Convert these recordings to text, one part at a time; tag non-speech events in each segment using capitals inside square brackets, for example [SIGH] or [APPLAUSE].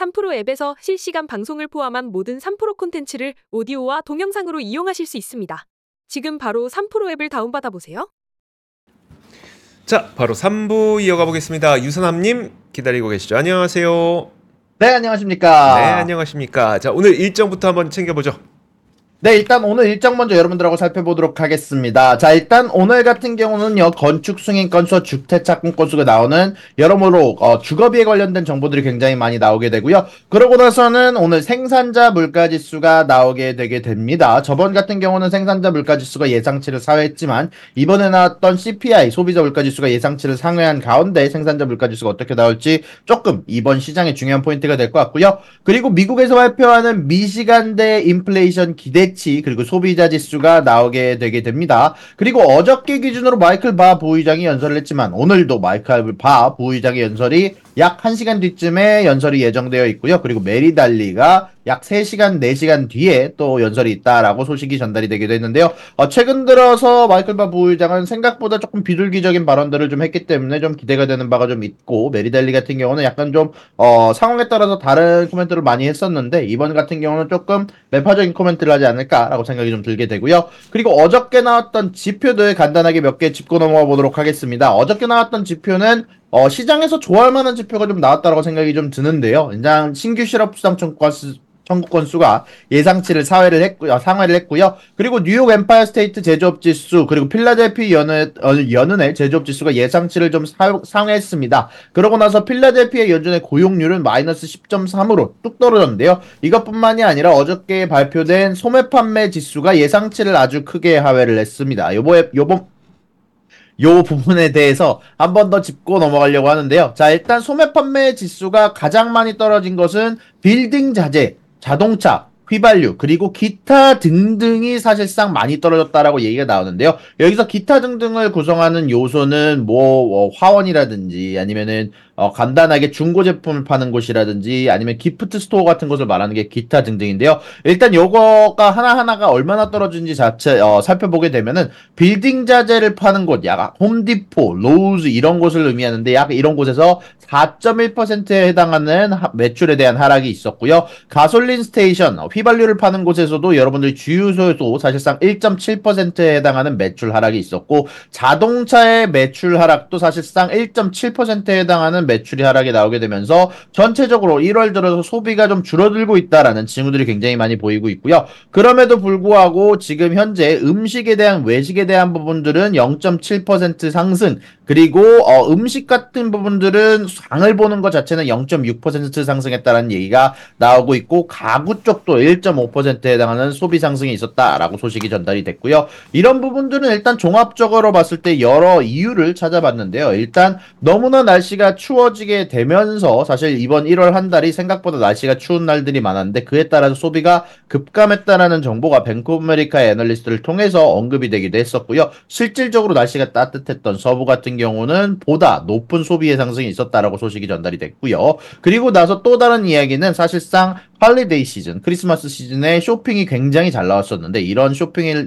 3프로 앱에서 실시간 방송을 포함한 모든 3프로 콘텐츠를 오디오와 동영상으로 이용하실 수 있습니다. 지금 바로 3프로 앱을 다운받아 보세요. 자, 바로 3부 이어가 보겠습니다. 유선함님 기다리고 계시죠? 안녕하세요. 네, 안녕하십니까. 네, 안녕하십니까. 자, 오늘 일정부터 한번 챙겨보죠. 네, 일단 오늘 일정 먼저 여러분들하고 살펴보도록 하겠습니다. 자, 일단 오늘 같은 경우는요, 건축 승인 건수, 주택 착공 건수가 나오는 여러모로 어, 주거비에 관련된 정보들이 굉장히 많이 나오게 되고요. 그러고 나서는 오늘 생산자 물가 지수가 나오게 되게 됩니다. 저번 같은 경우는 생산자 물가 지수가 예상치를 상회했지만 이번에 나왔던 CPI 소비자 물가 지수가 예상치를 상회한 가운데 생산자 물가 지수가 어떻게 나올지 조금 이번 시장의 중요한 포인트가 될 것 같고요. 그리고 미국에서 발표하는 미시간대 인플레이션 기대 기대치 그리고 소비자 지수가 나오게 되게 됩니다. 그리고 어저께 기준으로 마이클 바 부의장이 연설을 했지만 오늘도 마이클 바 부의장의 연설이 약 1시간 뒤쯤에 연설이 예정되어 있고요. 그리고 메리 달리가 약 3시간, 4시간 뒤에 또 연설이 있다라고 소식이 전달이 되기도 했는데요. 어, 최근 들어서 마이클 바 부의장은 생각보다 조금 비둘기적인 발언들을 좀 했기 때문에 좀 기대가 되는 바가 좀 있고 메리 달리 같은 경우는 약간 좀 어, 상황에 따라서 다른 코멘트를 많이 했었는데 이번 같은 경우는 조금 매파적인 코멘트를 하지 않을까라고 생각이 좀 들게 되고요. 그리고 어저께 나왔던 지표들 간단하게 몇 개 짚고 넘어가 보도록 하겠습니다. 어저께 나왔던 지표는 어, 시장에서 좋아할 만한 지표가 좀 나왔다고 생각이 좀 드는데요. 신규 실업 수당 청구 가 청구권 수가 예상치를 사회를 했고요, 상회를 했고요. 그리고 뉴욕 엠파이어 스테이트 제조업 지수 그리고 필라델피 연은 어, 연은의 제조업 지수가 예상치를 좀 사, 상회했습니다. 그러고 나서 필라델피아 연준의 고용률은 마이너스 10.3으로 뚝 떨어졌는데요. 이것뿐만이 아니라 어저께 발표된 소매 판매 지수가 예상치를 아주 크게 하회를 했습니다. 요번 요번 요 부분에 대해서 한 번 더 짚고 넘어가려고 하는데요. 자, 일단 소매 판매 지수가 가장 많이 떨어진 것은 빌딩 자재, 자동차, 휘발유 그리고 기타 등등이 사실상 많이 떨어졌다라고 얘기가 나오는데요. 여기서 기타 등등을 구성하는 요소는 뭐 어, 화원이라든지 아니면은 어, 간단하게 중고 제품을 파는 곳이라든지 아니면 gift store 같은 곳을 말하는 게 기타 등등인데요. 일단 요거가 하나하나가 얼마나 떨어진지 자체 어, 살펴보게 되면은 빌딩 자재를 파는 곳, 약 Home Depot, Lowe's 이런 곳을 의미하는데 약 이런 곳에서 4.1%에 해당하는 하, 매출에 대한 하락이 있었고요. gasoline station, 어, 휘발유를 파는 곳에서도 여러분들 주유소에도 사실상 1.7%에 해당하는 매출 하락이 있었고 자동차의 매출 하락도 사실상 1.7%에 해당하는 매출이 하락이 나오게 되면서 전체적으로 1월 들어서 소비가 좀 줄어들고 있다라는 징후들이 굉장히 많이 보이고 있고요. 그럼에도 불구하고 지금 현재 음식에 대한 외식에 대한 부분들은 0.7% 상승 그리고 어, 음식 같은 부분들은 장을 보는 것 자체는 0.6% 상승했다는 얘기가 나오고 있고 가구 쪽도 1.5%에 해당하는 소비 상승이 있었다라고 소식이 전달이 됐고요. 이런 부분들은 일단 종합적으로 봤을 때 여러 이유를 찾아봤는데요. 일단 너무나 날씨가 추워지게 되면서 사실 이번 1월 한 달이 생각보다 날씨가 추운 날들이 많았는데 그에 따라서 소비가 급감했다라는 정보가 Bank of America의 애널리스트를 통해서 언급이 되기도 했었고요. 실질적으로 날씨가 따뜻했던 서부 같은 경우는 보다 높은 소비의 상승이 있었다라고 소식이 전달이 됐고요. 그리고 나서 또 다른 이야기는 사실상 holiday 시즌, 크리스마스 시즌에 쇼핑이 굉장히 잘 나왔었는데 이런 쇼핑을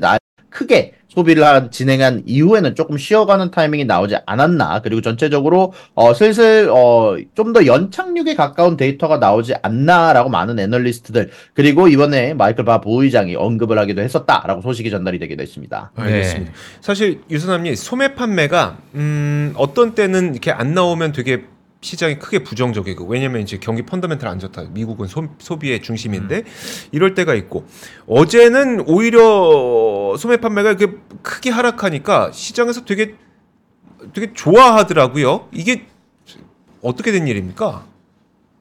크게 소비를 한, 진행한 이후에는 조금 쉬어가는 타이밍이 나오지 않았나. 그리고 전체적으로, 어, 슬슬, 어, 좀 더 연착륙에 가까운 데이터가 나오지 않나라고 많은 애널리스트들, 그리고 이번에 마이클 바 부의장이 언급을 하기도 했었다라고 소식이 전달이 되기도 했습니다. 알겠습니다. 네. 사실 유선남님 소매 판매가 음, 어떤 때는 이렇게 안 나오면 되게 시장이 크게 부정적이고 왜냐면 이제 경기 펀더멘탈 안 좋다. 미국은 소, 비의 중심인데 음. 이럴 때가 있고 어제는 오히려 소매 판매가 이렇게 크게 하락하니까 시장에서 되게 되게 좋아하더라고요. 이게 어떻게 된 일입니까?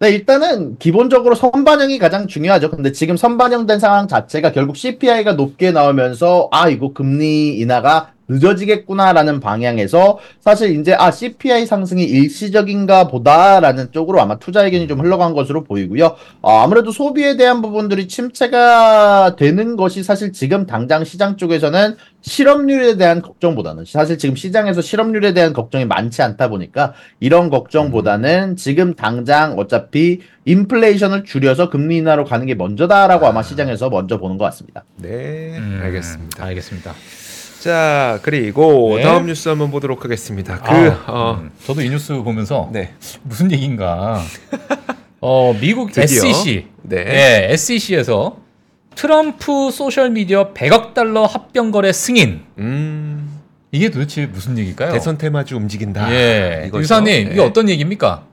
네, 일단은 기본적으로 선반영이 가장 중요하죠. 근데 지금 선반영된 상황 자체가 결국 CPI가 높게 나오면서 아, 이거 금리 인하가 늦어지겠구나라는 방향에서 사실 이제 아 CPI 상승이 일시적인가 보다라는 쪽으로 아마 투자 의견이 좀 흘러간 것으로 보이고요. 어, 아무래도 소비에 대한 부분들이 침체가 되는 것이 사실 지금 당장 시장 쪽에서는 실업률에 대한 걱정보다는 사실 지금 시장에서 실업률에 대한 걱정이 많지 않다 보니까 이런 걱정보다는 지금 당장 어차피 인플레이션을 줄여서 금리 인하로 가는 게 먼저다라고 아마 시장에서 먼저 보는 것 같습니다. 네, 음, 알겠습니다. 알겠습니다. 자 그리고 네. 다음 뉴스 한번 보도록 하겠습니다. 그 아, 어, 음, 저도 이 뉴스 보면서 네. 무슨 얘기인가 [LAUGHS] 어, 미국 드디어. SEC. 네. 예, SEC에서 트럼프 소셜 미디어 100억 달러 합병 거래 승인. 음, 이게 도대체 무슨 얘기일까요? 대선 테마주 움직인다. 예. 유사남님, 네. 이게 어떤 얘기입니까?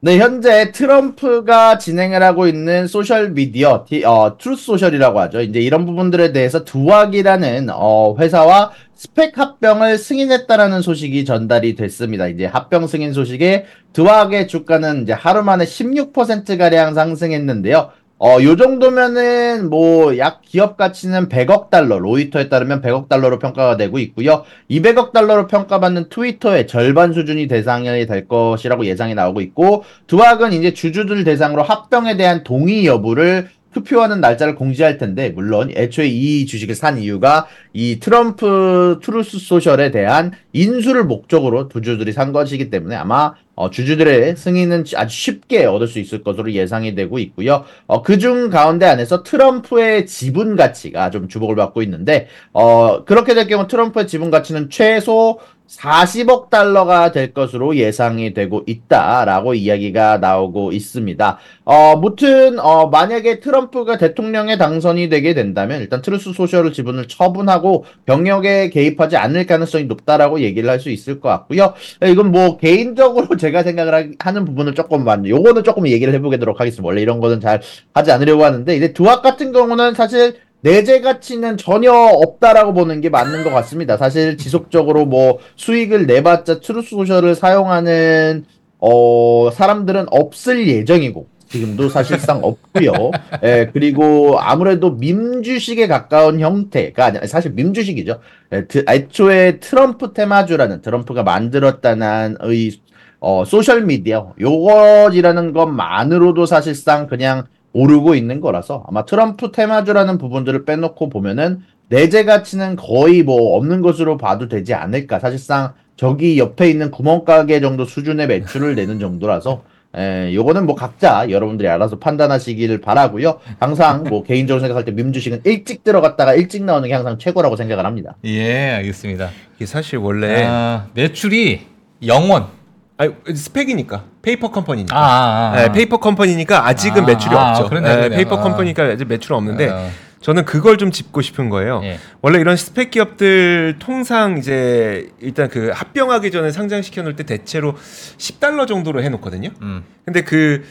네, 현재 트럼프가 진행을 하고 있는 소셜 미디어, 티- 어, Truth Social이라고 하죠. 이제 이런 부분들에 대해서 DWAC이라는 어, 회사와 SPAC 합병을 승인했다라는 소식이 전달이 됐습니다. 이제 합병 승인 소식에 DWAC의 주가는 이제 하루 만에 16% 가량 상승했는데요. 어, 요 정도면은 뭐 약 기업 가치는 100억 달러, 로이터에 따르면 100억 달러로 평가가 되고 있고요. 200억 달러로 평가받는 트위터의 절반 수준이 대상이 될 것이라고 예상이 나오고 있고 DWAC은 이제 주주들 대상으로 합병에 대한 동의 여부를 투표하는 날짜를 공지할 텐데 물론 애초에 이 주식을 산 이유가 이 트럼프 Truth Social에 대한 인수를 목적으로 주주들이 산 것이기 때문에 아마 어, 주주들의 승인은 아주 쉽게 얻을 수 있을 것으로 예상이 되고 있고요. 어, 그중 가운데 안에서 트럼프의 지분 가치가 좀 주목을 받고 있는데 어, 그렇게 될 경우 트럼프의 지분 가치는 최소 40억 달러가 될 것으로 예상이 되고 있다라고 이야기가 나오고 있습니다. 어, 무튼 어, 만약에 트럼프가 대통령에 당선이 되게 된다면 일단 Truth Social 지분을 처분하고 경영에 개입하지 않을 가능성이 높다라고 얘기를 할 수 있을 것 같고요. 예, 이건 뭐 개인적으로 [LAUGHS] 제가 생각을 하- 하는 부분을 조금만 요거는 조금 얘기를 해보도록 하겠습니다. 원래 이런 거는 잘 하지 않으려고 하는데 이제 DWAC 같은 경우는 사실 내재 가치는 전혀 없다라고 보는 게 맞는 것 같습니다. 사실 지속적으로 뭐 수익을 내봤자 Truth Social을 사용하는 어 사람들은 없을 예정이고 지금도 사실상 없고요. [LAUGHS] 예, 그리고 아무래도 meme주식에 가까운 형태가 아니 사실 meme주식이죠. 예, 트- 애초에 트럼프 테마주라는 트럼프가 만들었다는 의 어, 소셜 미디어 요것이라는 것만으로도 사실상 그냥 오르고 있는 거라서 아마 트럼프 테마주라는 부분들을 빼놓고 보면은 내재 가치는 거의 뭐 없는 것으로 봐도 되지 않을까. 사실상 저기 옆에 있는 구멍가게 정도 수준의 매출을 내는 정도라서 에, 요거는 뭐 각자 여러분들이 알아서 판단하시길 바라고요. 항상 뭐 개인적으로 생각할 때 밈 주식은 일찍 들어갔다가 일찍 나오는 게 항상 최고라고 생각을 합니다. 예, 알겠습니다. 이게 사실 원래 아, 매출이 0원. 아니, SPAC이니까 페이퍼 컴퍼니니까. 아, 아, 아. 네, 페이퍼 컴퍼니니까 아직은 아, 매출이 아, 없죠. 네, 그러네. 페이퍼 아. 컴퍼니니까 아직 매출은 없는데 어, 저는 그걸 좀 짚고 싶은 거예요. 예. 원래 이런 SPAC 기업들 통상 이제 일단 그 합병하기 전에 상장시켜 놓을 때 대체로 10달러 정도로 해 놓거든요. 음. 근데 그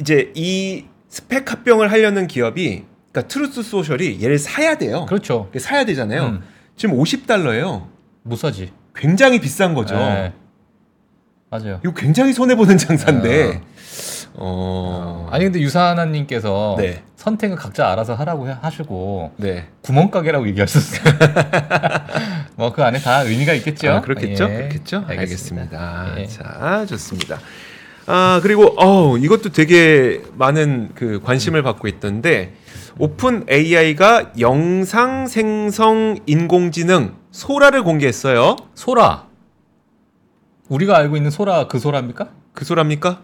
이제 이 SPAC 합병을 하려는 기업이 그러니까 Truth Social이 얘를 사야 돼요. 그렇죠. 사야 되잖아요. 음. 지금 50달러예요. 못 사지. 굉장히 비싼 거죠. 예. 맞아요. 이거 굉장히 손해 보는 장사인데. 어. 아니 근데 유사남님께서 네. 선택은 각자 알아서 하라고 해- 하시고 네. 구멍가게라고 얘기하셨어요. [LAUGHS] 뭐 그 안에 다 의미가 있겠죠. 아, 그렇겠죠. 예. 그렇겠죠. 알겠습니다. 예. 자, 좋습니다. 아, 그리고 어, 이것도 되게 많은 그 관심을 받고 있던데 OpenAI가 영상 생성 인공지능 Sora를 공개했어요. Sora. 우리가 알고 있는 소라 그 소라입니까? 그 소라입니까?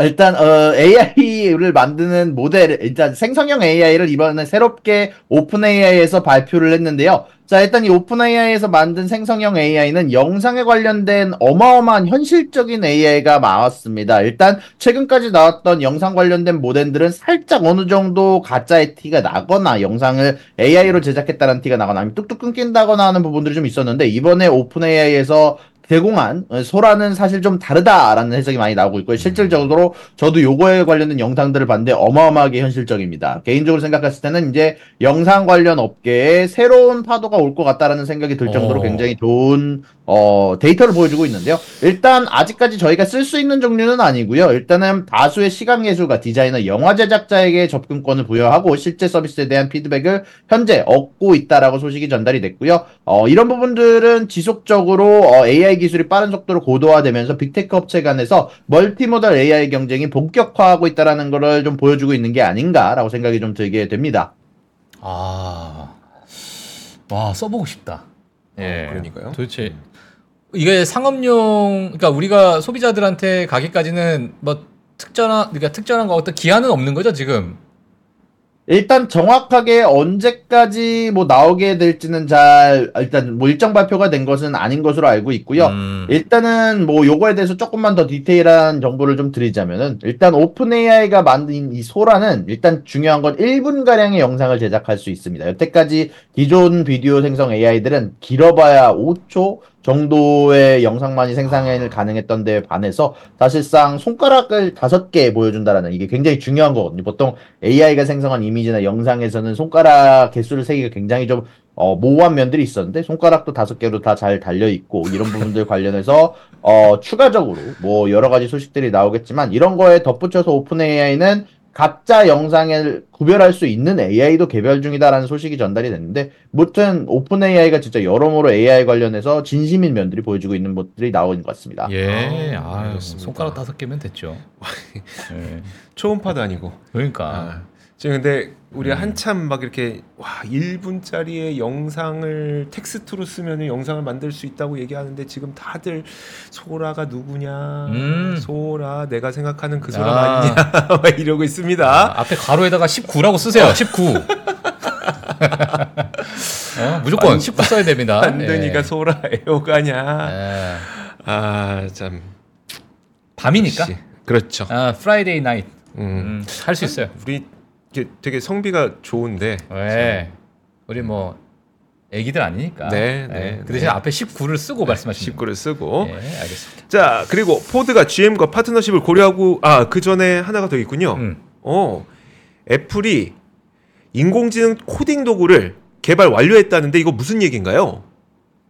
일단 어, AI를 만드는 모델 일단 생성형 AI를 이번에 새롭게 OpenAI에서 발표를 했는데요. 자 일단 이 OpenAI에서 만든 생성형 AI는 영상에 관련된 어마어마한 현실적인 AI가 나왔습니다. 일단 최근까지 나왔던 영상 관련된 모델들은 살짝 어느 정도 가짜의 티가 나거나 영상을 AI로 제작했다는 티가 나거나 아니면 뚝뚝 끊긴다거나 하는 부분들이 좀 있었는데 이번에 OpenAI에서 제공한 어, Sora는 사실 좀 다르다라는 해석이 많이 나오고 있고요. 실질적으로 저도 요거에 관련된 영상들을 봤는데 어마어마하게 현실적입니다. 개인적으로 생각했을 때는 이제 영상 관련 업계에 새로운 파도가 올 것 같다라는 생각이 들 정도로 어. 굉장히 좋은 어, 데이터를 보여주고 있는데요. 일단 아직까지 저희가 쓸 수 있는 종류는 아니고요. 일단은 다수의 시각 예술가, 디자이너, 영화 제작자에게 접근권을 부여하고 실제 서비스에 대한 피드백을 현재 얻고 있다라고 소식이 전달이 됐고요. 어, 이런 부분들은 지속적으로 어, AI 기술이 빠른 속도로 고도화되면서 빅테크 업체 간에서 멀티모달 AI 경쟁이 본격화하고 있다라는 것을 좀 보여주고 있는 게 아닌가라고 생각이 좀 들게 됩니다. 아, 와 써보고 싶다. 예, 그러니까요. 도대체 이게 상업용, 그러니까 우리가 소비자들한테 가기까지는 뭐 특전한, 그러니까 특전한 거 어떤 기한은 없는 거죠 지금. 일단 정확하게 언제까지 뭐 나오게 될지는 잘 일단 뭐 일정 발표가 된 것은 아닌 것으로 알고 있고요. 음. 일단은 뭐 요거에 대해서 조금만 더 디테일한 정보를 좀 드리자면은 일단 오픈 AI가 만든 이 소라는 일단 중요한 건 1분 가량의 영상을 제작할 수 있습니다. 여태까지 기존 비디오 생성 AI들은 길어봐야 5초 정도의 영상만이 생산이 가능했던 데 반해서 사실상 손가락을 다섯 개 보여준다라는 이게 굉장히 중요한 거거든요. 보통 AI가 생성한 이미지나 영상에서는 손가락 개수를 세기가 굉장히 좀 어, 모호한 면들이 있었는데 손가락도 다섯 개로 다 잘 달려 있고 이런 부분들 관련해서 어, 추가적으로 뭐 여러 가지 소식들이 나오겠지만 이런 거에 덧붙여서 오픈 AI는 가짜 영상을 구별할 수 있는 AI도 개발 중이다라는 소식이 전달이 됐는데 무튼 오픈 AI가 진짜 여러모로 AI 관련해서 진심인 면들이 보여주고 있는 것들이 나오는 것 같습니다. 예, 아, 아. 손가락 다섯 개면 됐죠. 예. [LAUGHS] 초음파도 아니고. 그러니까 아, 지금 근데 우리가 음. 한참 막 이렇게 와 1분짜리의 영상을 텍스트로 쓰면 영상을 만들 수 있다고 얘기하는데 지금 다들 소라가 누구냐 음. 소라 내가 생각하는 그 소라 아. 맞냐 [LAUGHS] 막 이러고 있습니다. 아, 앞에 가로에다가 19라고 쓰세요. 19. [LAUGHS] 어, 무조건 19 써야 됩니다. 안드니가 예. 소라 애호가냐 예. 아참 밤이니까. 그렇죠. 아, Friday night. 음. 음, 할수 있어요. 우리 되게 성비가 좋은데 왜? 우리 뭐 애기들 아니니까. 네, 예. 네, 그 대신 네. 앞에 19를 쓰고 말씀하시는 19를 쓰고 예, 알겠습니다. 자 그리고 포드가 GM과 파트너십을 고려하고 아 그 전에 하나가 더 있군요. 음. 어 애플이 인공지능 코딩 도구를 개발 완료했다는데 이거 무슨 얘기인가요?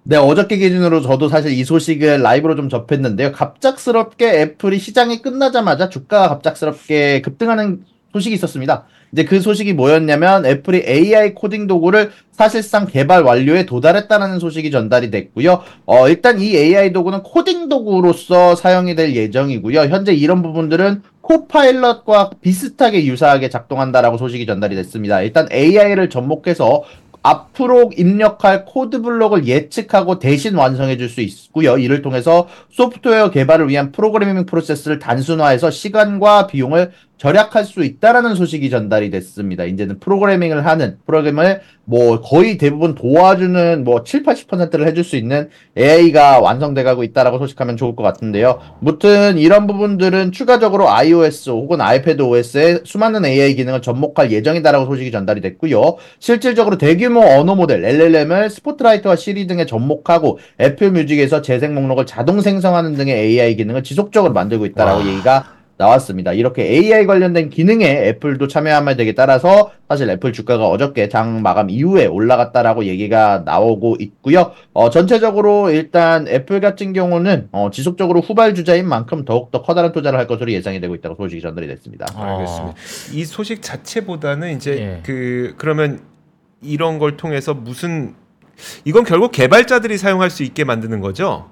네, 어저께 기준으로 저도 사실 이 소식을 라이브로 좀 접했는데요. 갑작스럽게 애플이 시장이 끝나자마자 주가가 갑작스럽게 급등하는 소식이 있었습니다. 이제 그 소식이 뭐였냐면 애플이 AI 코딩 도구를 사실상 개발 완료에 도달했다는 소식이 전달이 됐고요. 어, 일단 이 AI 도구는 코딩 도구로서 사용이 될 예정이고요. 현재 이런 부분들은 코파일럿과 비슷하게 유사하게 작동한다라고 소식이 전달이 됐습니다. 일단 AI를 접목해서 앞으로 입력할 코드 블록을 예측하고 대신 완성해 줄 수 있고요. 이를 통해서 소프트웨어 개발을 위한 프로그래밍 프로세스를 단순화해서 시간과 비용을 절약할 수 있다라는 소식이 전달이 됐습니다. 이제는 프로그래밍을 하는 프로그램을 뭐 거의 대부분 도와주는 뭐 7, 80%를 해줄 수 있는 AI가 완성돼 가고 있다라고 소식하면 좋을 것 같은데요. 무튼 이런 부분들은 추가적으로 iOS 혹은 아이패드 OS에 수많은 AI 기능을 접목할 예정이다라고 소식이 전달이 됐고요. 실질적으로 대규모 언어 모델 LLM을 스포트라이트와 시리 등에 접목하고 애플 뮤직에서 재생 목록을 자동 생성하는 등의 AI 기능을 지속적으로 만들고 있다라고 와. 얘기가 나왔습니다. 이렇게 AI 관련된 기능에 애플도 참여하면 되게 따라서 사실 애플 주가가 어저께 장 마감 이후에 올라갔다라고 얘기가 나오고 있고요. 어, 전체적으로 일단 애플 같은 경우는 어, 지속적으로 후발 주자인 만큼 더욱더 커다란 투자를 할 것으로 예상이 되고 있다고 소식이 전달이 됐습니다. 어. 알겠습니다. 이 소식 자체보다는 이제 예. 그 그러면 이런 걸 통해서 무슨 이건 결국 개발자들이 사용할 수 있게 만드는 거죠?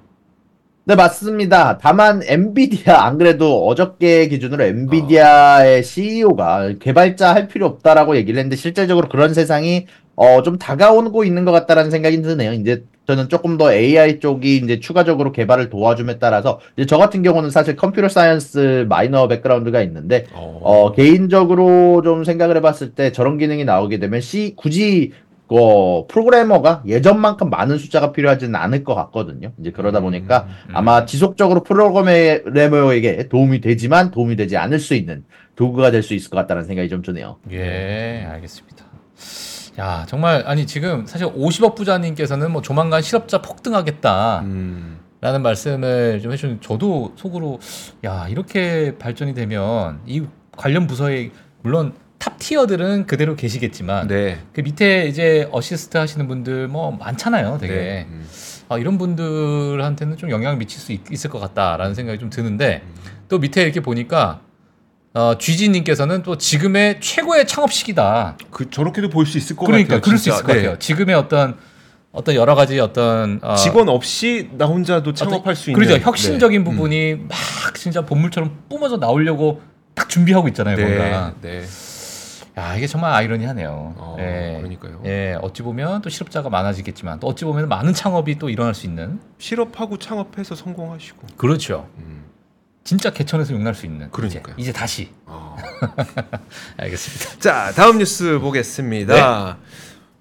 네, 맞습니다. 다만 엔비디아 안 그래도 어저께 기준으로 엔비디아의 CEO가 개발자 할 필요 없다라고 얘기를 했는데 실질적으로 그런 세상이 어 좀 다가오고 있는 것 같다라는 생각이 드네요. 이제 저는 조금 더 AI 쪽이 이제 추가적으로 개발을 도와줌에 따라서 이제 저 같은 경우는 사실 computer science minor background가 있는데 어, 개인적으로 좀 생각을 해봤을 때 저런 기능이 나오게 되면 C, 굳이, 어, 프로그래머가 예전만큼 많은 숫자가 필요하지는 않을 것 같거든요. 이제 그러다 음, 보니까 음. 아마 지속적으로 프로그래머에게 도움이 되지만 도움이 되지 않을 수 있는 도구가 될 수 있을 것 같다는 생각이 좀 드네요. 예, 알겠습니다. 야, 정말 아니 지금 사실 50억 부자님께서는 뭐 조만간 실업자 폭등하겠다. 음. 라는 말씀을 좀 해주는 저도 속으로 야 이렇게 발전이 되면 이 관련 부서에 물론 top tier들은 그대로 계시겠지만 네. 그 밑에 이제 어시스트 하시는 분들 뭐 많잖아요 되게 네. 음. 아, 이런 분들한테는 좀 영향을 미칠 수 있, 을것 같다라는 생각이 좀 드는데 또 밑에 이렇게 보니까 어, 쥐지님께서는 또 지금의 최고의 창업 시기다 그 저렇게도 볼 수 있을 것 그러니까 같아요. 그럴 수. 있을 것 네. 같아요 지금의 어떤 어떤 여러 가지 어떤 어, 직원 없이 나 혼자도 창업할 수 있는 그렇죠. 혁신적인 네. 부분이 막 진짜 본물처럼 뿜어져 나오려고 딱 준비하고 있잖아요, 네. 뭔가. 네. 야, 이게 정말 아이러니하네요. 어, 예. 그러니까요. 예, 어찌 보면 또 실업자가 많아지겠지만 또 어찌 보면 많은 창업이 또 일어날 수 있는 실업하고 창업해서 성공하시고. 그렇죠. 음. 진짜 개천에서 용날 수 있는 그러니까요. 이제, 이제 다시 어. [LAUGHS] 알겠습니다. 자, 다음 뉴스 보겠습니다.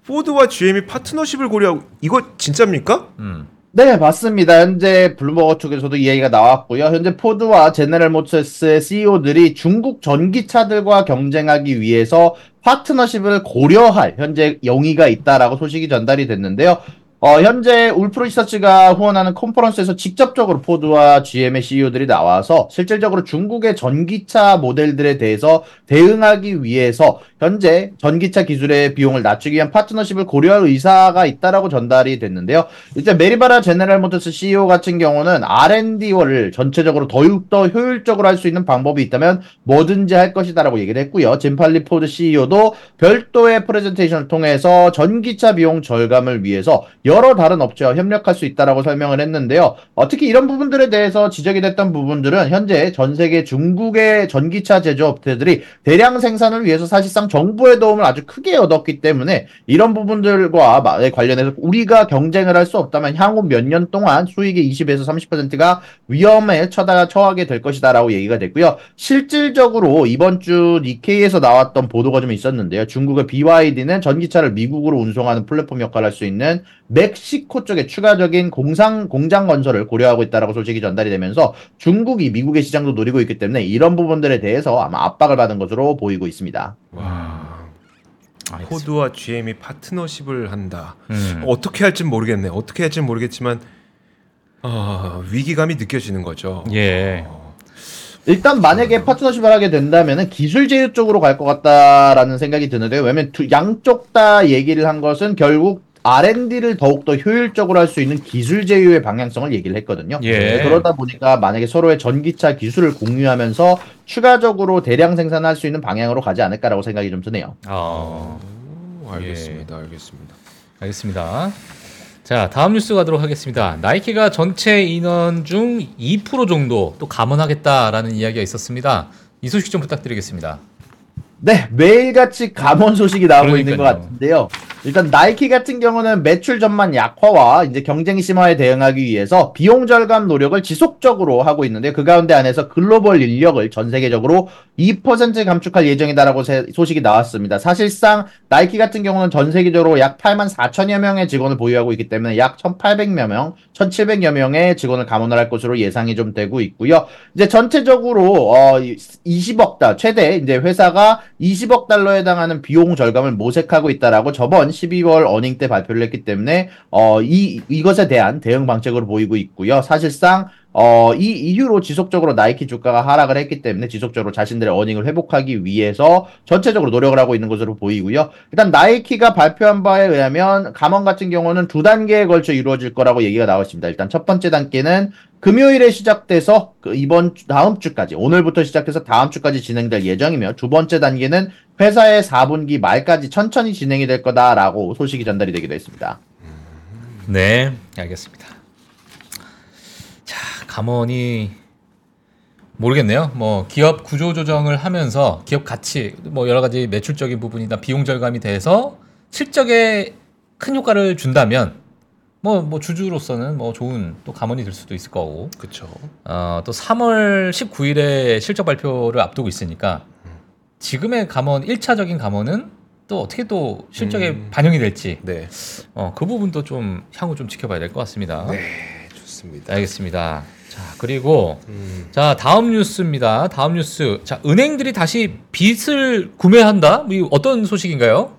포드와 GM이 파트너십을 고려하고 이거 진짜입니까? 음. 네, 맞습니다. 현재 블룸버그 쪽에서도 이야기가 나왔고요. 현재 포드와 제네럴 모터스의 CEO들이 중국 전기차들과 경쟁하기 위해서 파트너십을 고려할 현재 용의가 있다라고 소식이 전달이 됐는데요. 어, 현재 울프 리서치가 후원하는 컨퍼런스에서 직접적으로 포드와 GM의 CEO들이 나와서 실질적으로 중국의 전기차 모델들에 대해서 대응하기 위해서 현재 전기차 기술의 비용을 낮추기 위한 파트너십을 고려할 의사가 있다라고 전달이 됐는데요. 이제 메리바라 제네럴 모터스 CEO 같은 경우는 R&D를 전체적으로 더욱더 효율적으로 할 수 있는 방법이 있다면 뭐든지 할 것이다라고 얘기를 했고요. 짐팔리 포드 CEO도 별도의 프레젠테이션을 통해서 전기차 비용 절감을 위해서 여러 다른 업체와 협력할 수 있다라고 설명을 했는데요. 어, 특히 이런 부분들에 대해서 지적이 됐던 부분들은 현재 전 세계 중국의 전기차 제조업체들이 대량 생산을 위해서 사실상 정부의 도움을 아주 크게 얻었기 때문에 이런 부분들과 마- 관련해서 우리가 경쟁을 할 수 없다면 향후 몇 년 동안 수익의 20에서 30%가 위험에 처다 처하게 될 것이다라고 얘기가 됐고요. 실질적으로 이번 주 니케이에서 나왔던 보도가 좀 있었는데요. 중국의 BYD는 전기차를 미국으로 운송하는 플랫폼 역할을 할 수 있는 멕시코 쪽에 추가적인 공상 공장 건설을 고려하고 있다라고 소식이 전달이 되면서 중국이 미국의 시장도 노리고 있기 때문에 이런 부분들에 대해서 아마 압박을 받은 것으로 보이고 있습니다. 알겠습니다. 포드와 GM이 파트너십을 한다. 음. 어떻게 할지 모르겠네. 어떻게 할지 모르겠지만 아, 위기감이 느껴지는 거죠. 예. 일단 만약에 파트너십을 하게 된다면은 기술 제휴 쪽으로 갈 것 같다라는 생각이 드는데요. 왜냐면 두, 양쪽 다 얘기를 한 것은 결국 R&D를 더욱더 효율적으로 할 수 있는 기술 제휴의 방향성을 얘기를 했거든요. 예. 네, 그러다 보니까 만약에 서로의 전기차 기술을 공유하면서 추가적으로 대량 생산할 수 있는 방향으로 가지 않을까라고 생각이 좀 드네요. 아, 오, 알겠습니다. 알겠습니다. 알겠습니다. 자, 다음 뉴스 가도록 하겠습니다. 나이키가 전체 인원 중 2% 정도 또 감원하겠다라는 이야기가 있었습니다. 이 소식 좀 부탁드리겠습니다. 네, 매일같이 감원 소식이 나오고 있는 것 그러니까요. 같은데요. 일단 나이키 같은 경우는 매출 전망 약화와 이제 경쟁 심화에 대응하기 위해서 비용 절감 노력을 지속적으로 하고 있는데 그 가운데 안에서 글로벌 인력을 전 세계적으로 2% 감축할 예정이다라고 세- 소식이 나왔습니다. 사실상 나이키 같은 경우는 전 세계적으로 약 8만 4천여 명의 직원을 보유하고 있기 때문에 약 1,800여 명, 1,700여 명의 직원을 감원을 할 것으로 예상이 좀 되고 있고요. 이제 전체적으로 어 20억 달 최대 이제 회사가 20억 달러에 해당하는 비용 절감을 모색하고 있다라고 저번 12월 어닝 때 발표를 했기 때문에 어 이 이것에 대한 대응 방책으로 보이고 있고요. 사실상 어, 이 이후로 지속적으로 나이키 주가가 하락을 했기 때문에 지속적으로 자신들의 어닝을 회복하기 위해서 전체적으로 노력을 하고 있는 것으로 보이고요. 일단 나이키가 발표한 바에 의하면 감원 같은 경우는 두 단계에 걸쳐 이루어질 거라고 얘기가 나와 있습니다. 일단 첫 번째 단계는 금요일에 시작돼서 그 이번 주, 다음 주까지 오늘부터 시작해서 다음 주까지 진행될 예정이며 두 번째 단계는 회사의 4분기 말까지 천천히 진행이 될 거다라고 소식이 전달이 되기도 했습니다. 네, 알겠습니다. 자, 감원이 모르겠네요. 뭐 기업 구조 조정을 하면서 기업 가치 뭐 여러 가지 매출적인 부분이나 비용 절감이 돼서 실적에 큰 효과를 준다면 뭐 뭐 주주로서는 뭐 좋은 또 감원이 될 수도 있을 거고 그렇죠. 어, 또 3월 19일에 실적 발표를 앞두고 있으니까 지금의 감원 1차적인 감원은 또 어떻게 또 실적에 음. 반영이 될지 네. 어, 그 부분도 좀 향후 좀 지켜봐야 될 것 같습니다. 네, 좋습니다. 알겠습니다. 자, 그리고 음. 자, 다음 뉴스입니다. 다음 뉴스. 자, 은행들이 다시 빚을 구매한다? 뭐 이거 어떤 소식인가요?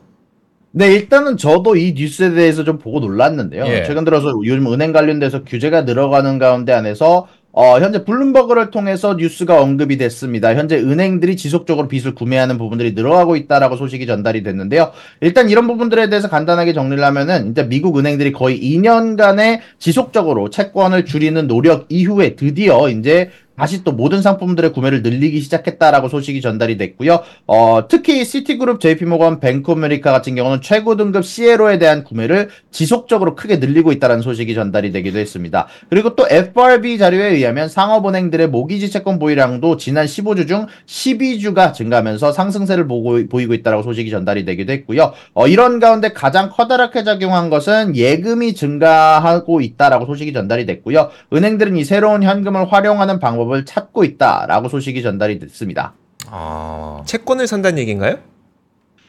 네, 일단은 저도 이 뉴스에 대해서 좀 보고 놀랐는데요. 예. 최근 들어서 요즘 은행 관련돼서 규제가 늘어가는 가운데 안에서 어, 현재 블룸버그를 통해서 뉴스가 언급이 됐습니다. 현재 은행들이 지속적으로 빚을 구매하는 부분들이 늘어가고 있다라고 소식이 전달이 됐는데요. 일단 이런 부분들에 대해서 간단하게 정리를 하면은 이제 미국 은행들이 거의 2년간의 지속적으로 채권을 줄이는 노력 이후에 드디어 이제 다시 또 모든 상품들의 구매를 늘리기 시작했다라고 소식이 전달이 됐고요. 어, 특히 시티그룹, JP모건, 뱅크 아메리카 같은 경우는 최고 등급 CLO에 대한 구매를 지속적으로 크게 늘리고 있다는 소식이 전달이 되기도 했습니다. 그리고 또 FRB 자료에 의하면 상업은행들의 모기지 채권 보유량도 지난 15주 중 12주가 증가하면서 상승세를 보고, 보이고 있다고 소식이 전달이 되기도 했고요. 어, 이런 가운데 가장 커다랗게 작용한 것은 예금이 증가하고 있다라고 소식이 전달이 됐고요. 은행들은 이 새로운 현금을 활용하는 방법을 찾고 있다라고 소식이 전달이 됐습니다. 아. 채권을 산다는 얘기인가요?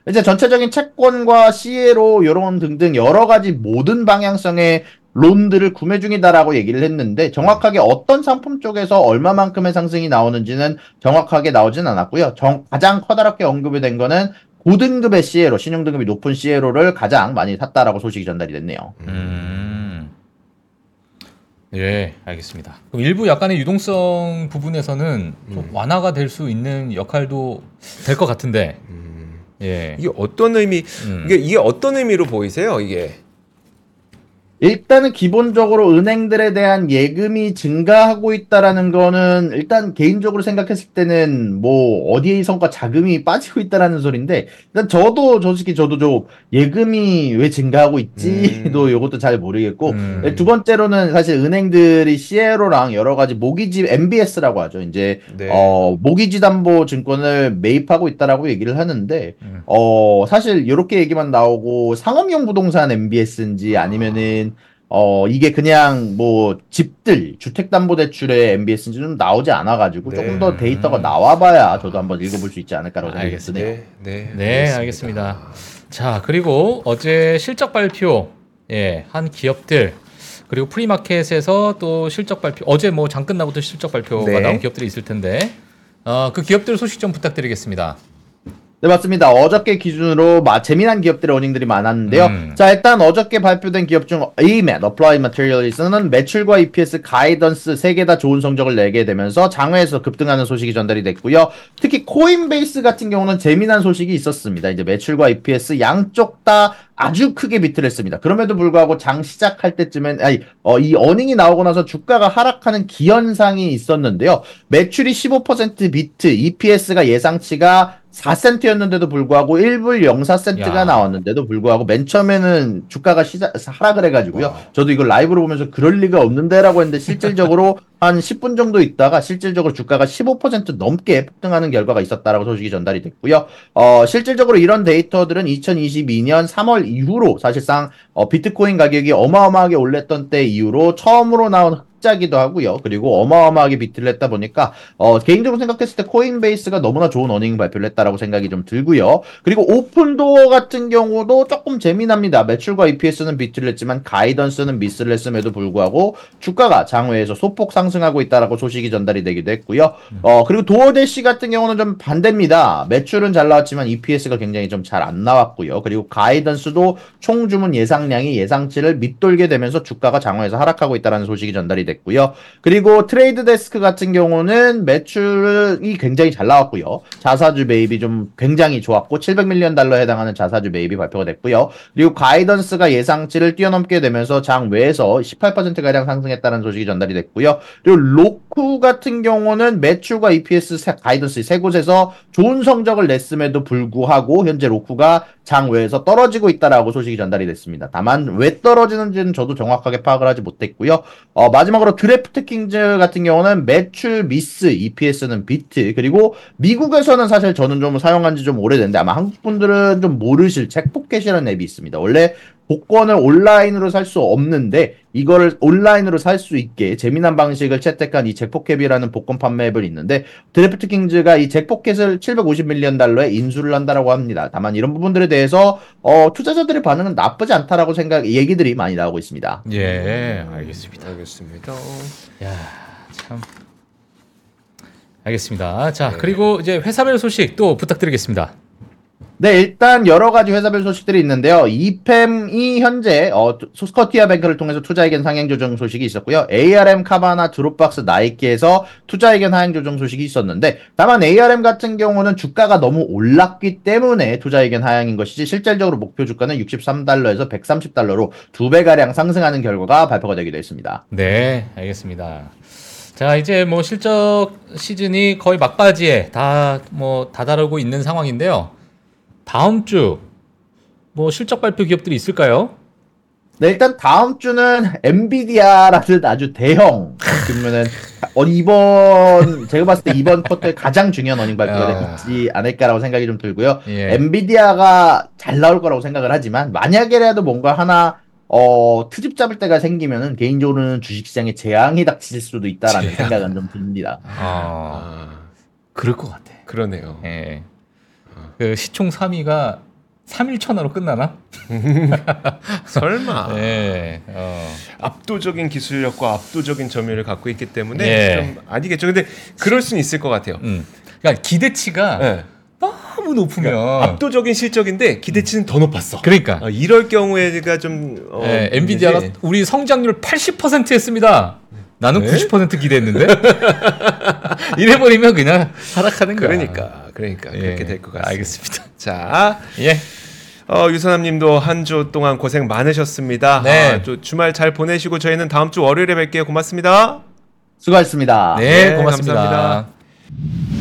이제 전체적인 채권과 CLO 이런 등등 여러 가지 모든 방향성의 론들을 구매 중이다라고 얘기를 했는데 정확하게 어떤 상품 쪽에서 얼마만큼의 상승이 나오는지는 정확하게 나오진 않았고요. 정- 가장 커다랗게 언급이 된 거는 고등급의 CLO, 신용등급이 높은 CLO를 가장 많이 샀다라고 소식이 전달이 됐네요. 음. 예, 알겠습니다. 그럼 일부 약간의 유동성 부분에서는 좀 완화가 될 수 있는 역할도 될 것 같은데. 예. 이게 어떤 의미 음. 이게 이게 어떤 의미로 보이세요? 이게 일단은 기본적으로 은행들에 대한 예금이 증가하고 있다라는 거는 일단 개인적으로 생각했을 때는 뭐 어디에선가 자금이 빠지고 있다라는 소리인데 일단 저도 솔직히 저도 좀 예금이 왜 증가하고 있지도 이것도 잘 모르겠고 음. 두 번째로는 사실 은행들이 CLO랑 여러 가지 모기지 MBS라고 하죠. 이제 네. 어 모기지 담보 증권을 매입하고 있다라고 얘기를 하는데 음. 어 사실 이렇게 얘기만 나오고 상업용 부동산 MBS인지 아니면은 어 이게 그냥 뭐 집들 주택담보대출의 MBS인지 좀 나오지 않아가지고 네. 조금 더 데이터가 나와봐야 저도 한번 읽어볼 수 있지 않을까라고. 드네요. 네, 네, 네, 알겠습니다. 자, 그리고 어제 실적 발표, 예, 한 기업들, 그리고 프리마켓에서 또 실적 발표, 어제 뭐 장 끝나고도 실적 발표가 네. 나온 기업들이 있을 텐데, 어, 그 기업들 소식 좀 부탁드리겠습니다. 네, 맞습니다. 어저께 기준으로 마, 재미난 기업들의 어닝들이 많았는데요. 음. 자, 일단 어저께 발표된 기업 중 AMAT, Applied Materials는 매출과 EPS 가이던스 세개다 좋은 성적을 내게 되면서 장외에서 급등하는 소식이 전달이 됐고요. 특히 코인베이스 같은 경우는 재미난 소식이 있었습니다. 이제 매출과 EPS 양쪽 다 아주 크게 beat를 했습니다. 그럼에도 불구하고 장 시작할 때쯤엔 아니 어, 이 earning이 나오고 나서 주가가 하락하는 기현상이 있었는데요. 매출이 15% beat, EPS가 예상치가 4센트였는데도 불구하고 1불 04센트가 야. 나왔는데도 불구하고 맨 처음에는 주가가 시작, 하락을 해가지고요. 저도 이걸 라이브로 보면서 그럴 리가 없는데라고 했는데 실질적으로 [LAUGHS] 한 10분 정도 있다가 실질적으로 주가가 15% 넘게 폭등하는 결과가 있었다라고 소식이 전달이 됐고요. 어, 실질적으로 이런 데이터들은 2022년 3월 이후로 사실상 어, 비트코인 가격이 어마어마하게 올랐던 때 이후로 처음으로 나온 흑자기도 하고요. 그리고 어마어마하게 beat를 했다 보니까 어, 개인적으로 생각했을 때 코인베이스가 너무나 좋은 earning 발표를 했다라고 생각이 좀 들고요. 그리고 오픈도어 같은 경우도 조금 재미납니다. 매출과 EPS는 beat를 했지만 guidance는 miss를 했음에도 불구하고 주가가 장외에서 소폭 상승하고 있다라고 소식이 전달이 되기도 했고요. 어, 그리고 DoorDash 같은 경우는 좀 반대입니다. 매출은 잘 나왔지만 EPS가 굉장히 좀 잘 안 나왔고요. 그리고 guidance도 총 주문 예상량이 예상치를 밑돌게 되면서 주가가 장외에서 하락하고 있다는 소식이 전달이 됐고요. 그리고 Trade Desk 같은 경우는 매출이 굉장히 잘 나왔고요. 자사주 매입이 좀 굉장히 좋았고 700 million 달러에 해당하는 자사주 매입이 발표가 됐고요. 그리고 guidance가 예상치를 뛰어넘게 되면서 장 외에서 18%가량 상승했다는 소식이 전달이 됐고요. 그리고 Roku 같은 경우는 매출과 EPS 세- guidance 세 곳에서 좋은 성적을 냈음에도 불구하고 현재 Roku가 장외에서 떨어지고 있다라고 소식이 전달이 됐습니다. 다만 왜 떨어지는지는 저도 정확하게 파악을 하지 못했고요. 어, 마지막으로 DraftKings 같은 경우는 매출 miss, EPS는 beat, 그리고 미국에서는 사실 저는 좀 사용한 지 좀 오래됐는데 아마 한국 분들은 좀 모르실 Jackpocket이라는 앱이 있습니다. 원래 복권을 온라인으로 살 수 없는데 이거를 온라인으로 살 수 있게 재미난 방식을 채택한 이 Jackpocket이라는 복권 판매 앱을 있는데 DraftKings가 이 Jackpocket을 750 million 달러에 인수를 한다라고 합니다. 다만 이런 부분들에 대해서 어, 투자자들의 반응은 나쁘지 않다라고 생각 얘기들이 많이 나오고 있습니다. 예, 알겠습니다. 알겠습니다. 야, 참. 알겠습니다. 자, 그리고 이제 회사별 소식 또 부탁드리겠습니다. 네, 일단 여러 가지 회사별 소식들이 있는데요. 이팸이 현재 어, 스커티아 뱅크를 통해서 투자의견 상향 조정 소식이 있었고요. ARM, 카바나, 드롭박스, 나이키에서 투자의견 하향 조정 소식이 있었는데 다만 ARM 같은 경우는 주가가 너무 올랐기 때문에 투자의견 하향인 것이지 실질적으로 목표 주가는 63달러에서 130달러로 두 배가량 상승하는 결과가 발표가 되기도 했습니다. 네, 알겠습니다. 자, 이제 뭐 실적 시즌이 거의 막바지에 다 뭐 다다르고 있는 상황인데요. 다음 주 뭐 실적 발표 기업들이 있을까요? 네, 일단 다음 주는 엔비디아라는 아주 대형 그러면은 [LAUGHS] 어, 이번 제가 봤을 때 이번 쿼터에 가장 중요한 어닝 발표가 야. 있지 않을까라고 생각이 좀 들고요. 예. 엔비디아가 잘 나올 거라고 생각을 하지만 만약에라도 뭔가 하나 어 트집 잡을 때가 생기면은 개인적으로는 주식시장에 재앙이 닥칠 수도 있다라는 재앙. 생각은 좀 듭니다. 아, 아, 그럴 것 같아. 그러네요. 예. 그 시총 3위가 3일 천하로 끝나나? [LAUGHS] 설마. [LAUGHS] 예. 어. 압도적인 기술력과 압도적인 점유율을 갖고 있기 때문에 예. 좀 아니겠죠. 근데 그럴 수는 있을 것 같아요. 음. 그러니까 기대치가 예. 너무 높으면 압도적인 실적인데 기대치는 더 높았어. 그러니까 어, 이럴 경우에가 좀 어, 예, 엔비디아가 문제지. 우리 성장률 80% 했습니다. 나는 네? 90% 기대했는데 [LAUGHS] 이래버리면 그냥 하락하는 거야. 그러니까 그러니까 예, 그렇게 될 것 같습니다. 알겠습니다. [LAUGHS] 자, 예. 어, 유선남님도 한 주 동안 고생 많으셨습니다. 네. 아, 또 주말 잘 보내시고 저희는 다음 주 월요일에 뵐게요. 고맙습니다. 수고하셨습니다. 네, 네, 고맙습니다. 감사합니다.